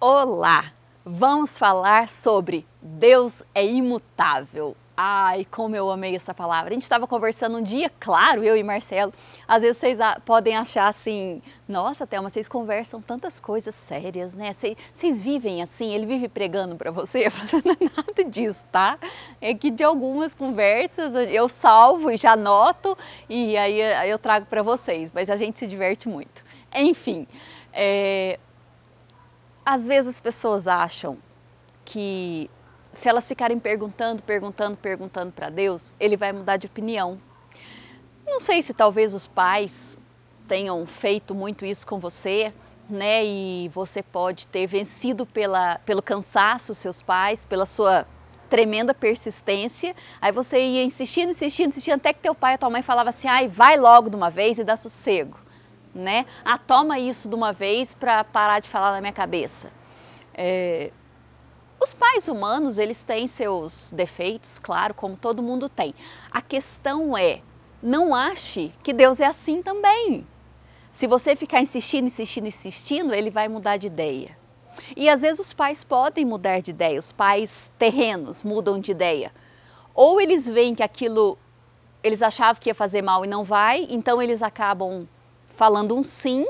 Olá! Vamos falar sobre Deus é imutável. Ai, como eu amei essa palavra. A gente estava conversando um dia, claro, eu e Marcelo. Às vezes vocês podem achar assim, nossa, Thelma, vocês conversam tantas coisas sérias, né? Vocês, vocês vivem assim, ele vive pregando para você. Falo, não é nada disso, tá? É que de algumas conversas eu salvo e já anoto e aí eu trago para vocês, mas a gente se diverte muito. Enfim, é, às vezes as pessoas acham que se elas ficarem perguntando, perguntando, perguntando para Deus, ele vai mudar de opinião. Não sei se talvez os pais tenham feito muito isso com você, né? E você pode ter vencido pela, pelo cansaço seus pais, pela sua tremenda persistência. Aí você ia insistindo, insistindo, insistindo, até que teu pai e tua mãe falavam assim: ai, vai logo de uma vez e dá sossego né? Ah, toma isso de uma vez para parar de falar na minha cabeça. É... Os pais humanos, eles têm seus defeitos, claro, como todo mundo tem. A questão é, não ache que Deus é assim também. Se você ficar insistindo, insistindo, insistindo, ele vai mudar de ideia. E às vezes os pais podem mudar de ideia, os pais terrenos mudam de ideia. Ou eles veem que aquilo eles achavam que ia fazer mal e não vai, então eles acabam falando um sim,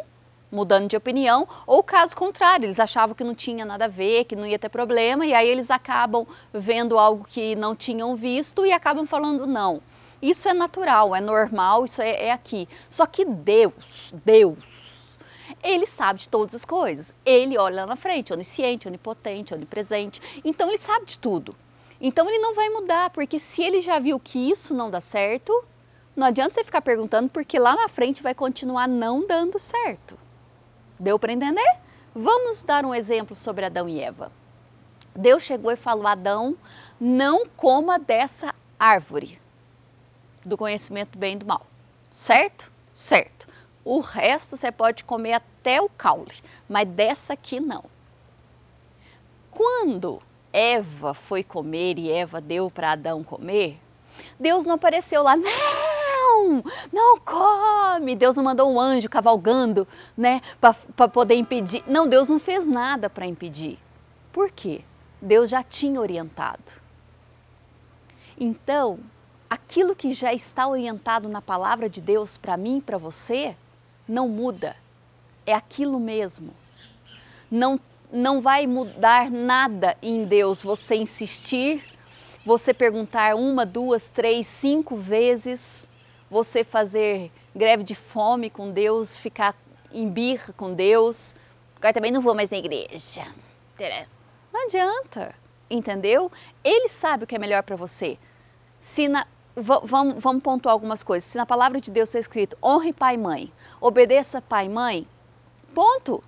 mudando de opinião, ou caso contrário, eles achavam que não tinha nada a ver, que não ia ter problema, e aí eles acabam vendo algo que não tinham visto e acabam falando não. Isso é natural, é normal, isso é, é aqui. Só que Deus, Deus, ele sabe de todas as coisas. Ele olha lá na frente, onisciente, onipotente, onipresente. Então ele sabe de tudo. Então ele não vai mudar, porque se ele já viu que isso não dá certo, não adianta você ficar perguntando porque lá na frente vai continuar não dando certo. Deu para entender? Vamos dar um exemplo sobre Adão e Eva. Deus chegou e falou: Adão, não coma dessa árvore do conhecimento do bem e do mal. Certo? Certo. O resto você pode comer até o caule, mas dessa aqui não. Quando Eva foi comer e Eva deu para Adão comer, Deus não apareceu lá! Não, não come. Deus não mandou um anjo cavalgando, né, para poder impedir. Não, Deus não fez nada para impedir. Por quê? Deus já tinha orientado. Então, aquilo que já está orientado na palavra de Deus para mim e para você, não muda. É aquilo mesmo. Não, não vai mudar nada em Deus você insistir, você perguntar uma, duas, três, cinco vezes você fazer greve de fome com Deus, ficar em birra com Deus. Agora também não vou mais na igreja. Não adianta, entendeu? Ele sabe o que é melhor para você. Se na, vamos, vamos pontuar algumas coisas. Se na palavra de Deus está escrito honre pai e mãe, obedeça pai e mãe, ponto.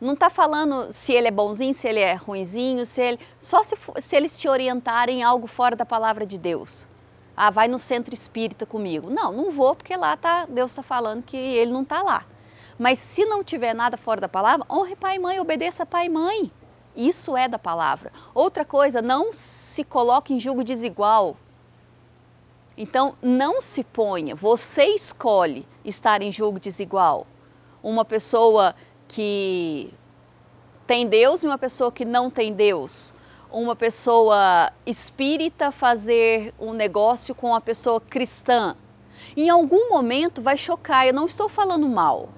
Não está falando se ele é bonzinho, se ele é ruinzinho, se ele, só se, se eles te orientarem em algo fora da palavra de Deus. Ah, vai no centro espírita comigo. Não, não vou porque lá tá, Deus está falando que ele não está lá. Mas se não tiver nada fora da palavra, honre pai e mãe, obedeça pai e mãe. Isso é da palavra. Outra coisa, não se coloque em julgo desigual. Então, não se ponha, você escolhe estar em julgo desigual. Uma pessoa que tem Deus e uma pessoa que não tem Deus uma pessoa espírita fazer um negócio com uma pessoa cristã. Em algum momento vai chocar, eu não estou falando mal.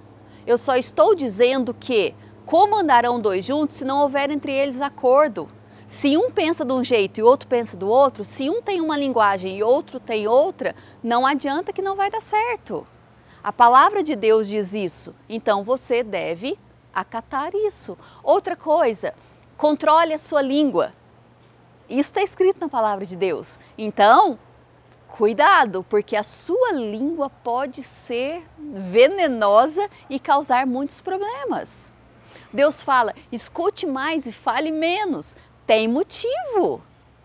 Eu só estou dizendo que como andarão dois juntos se não houver entre eles acordo? Se um pensa de um jeito e outro pensa do outro, se um tem uma linguagem e outro tem outra, não adianta que não vai dar certo. A palavra de Deus diz isso, então você deve acatar isso. Outra coisa, controle a sua língua. Isso está escrito na palavra de Deus. Então, cuidado, porque a sua língua pode ser venenosa e causar muitos problemas. Deus fala: escute mais e fale menos. Tem motivo,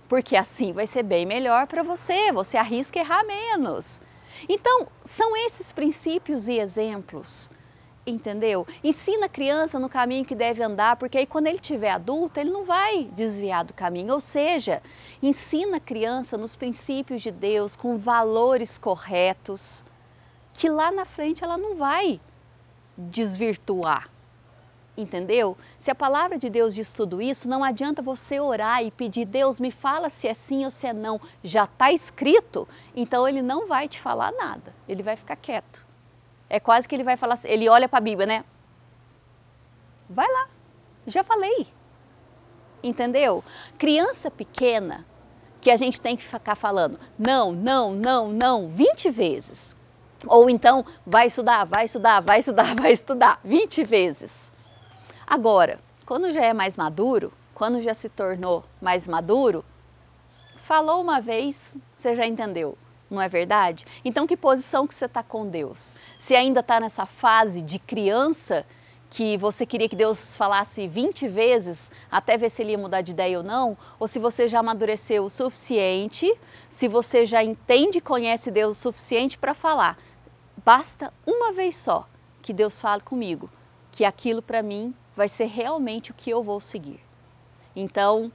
porque assim vai ser bem melhor para você, você arrisca errar menos. Então, são esses princípios e exemplos entendeu? Ensina a criança no caminho que deve andar, porque aí quando ele tiver adulto, ele não vai desviar do caminho. Ou seja, ensina a criança nos princípios de Deus, com valores corretos, que lá na frente ela não vai desvirtuar. Entendeu? Se a palavra de Deus diz tudo isso, não adianta você orar e pedir, Deus, me fala se é sim ou se é não. Já está escrito, então ele não vai te falar nada, ele vai ficar quieto. É quase que ele vai falar, ele olha para a Bíblia, né? Vai lá, já falei. Entendeu? Criança pequena, que a gente tem que ficar falando não, não, não, não, 20 vezes. Ou então, vai estudar, vai estudar, vai estudar, vai estudar, 20 vezes. Agora, quando já é mais maduro, quando já se tornou mais maduro, falou uma vez, você já entendeu, não é verdade? Então, que posição que você está com Deus? Se ainda está nessa fase de criança, que você queria que Deus falasse 20 vezes até ver se ele ia mudar de ideia ou não, ou se você já amadureceu o suficiente, se você já entende e conhece Deus o suficiente para falar. Basta uma vez só que Deus fale comigo, que aquilo para mim vai ser realmente o que eu vou seguir. Então,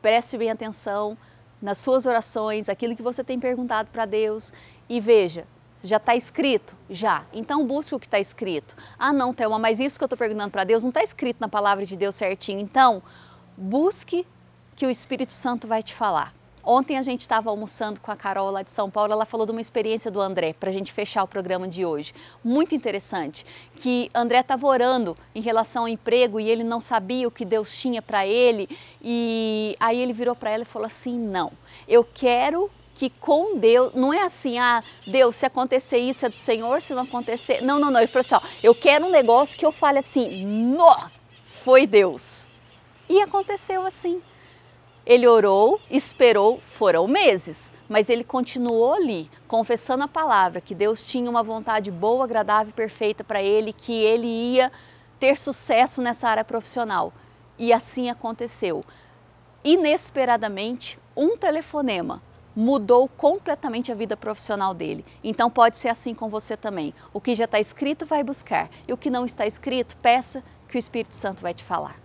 preste bem atenção nas suas orações, aquilo que você tem perguntado para Deus e veja, já está escrito? Já. Então busque o que está escrito. Ah, não, Thelma, mas isso que eu estou perguntando para Deus não está escrito na palavra de Deus certinho. Então, busque que o Espírito Santo vai te falar. Ontem a gente estava almoçando com a Carol lá de São Paulo, ela falou de uma experiência do André, para a gente fechar o programa de hoje. Muito interessante, que André estava orando em relação ao emprego e ele não sabia o que Deus tinha para ele, e aí ele virou para ela e falou assim, não, eu quero que com Deus, não é assim, ah, Deus, se acontecer isso é do Senhor, se não acontecer. Não, não, não. Ele falou assim: ó, eu quero um negócio que eu fale assim, nó, foi Deus. E aconteceu assim. Ele orou, esperou, foram meses, mas ele continuou ali, confessando a palavra, que Deus tinha uma vontade boa, agradável e perfeita para ele, que ele ia ter sucesso nessa área profissional. E assim aconteceu. Inesperadamente, um telefonema mudou completamente a vida profissional dele. Então pode ser assim com você também. O que já está escrito vai buscar e o que não está escrito, peça que o Espírito Santo vai te falar.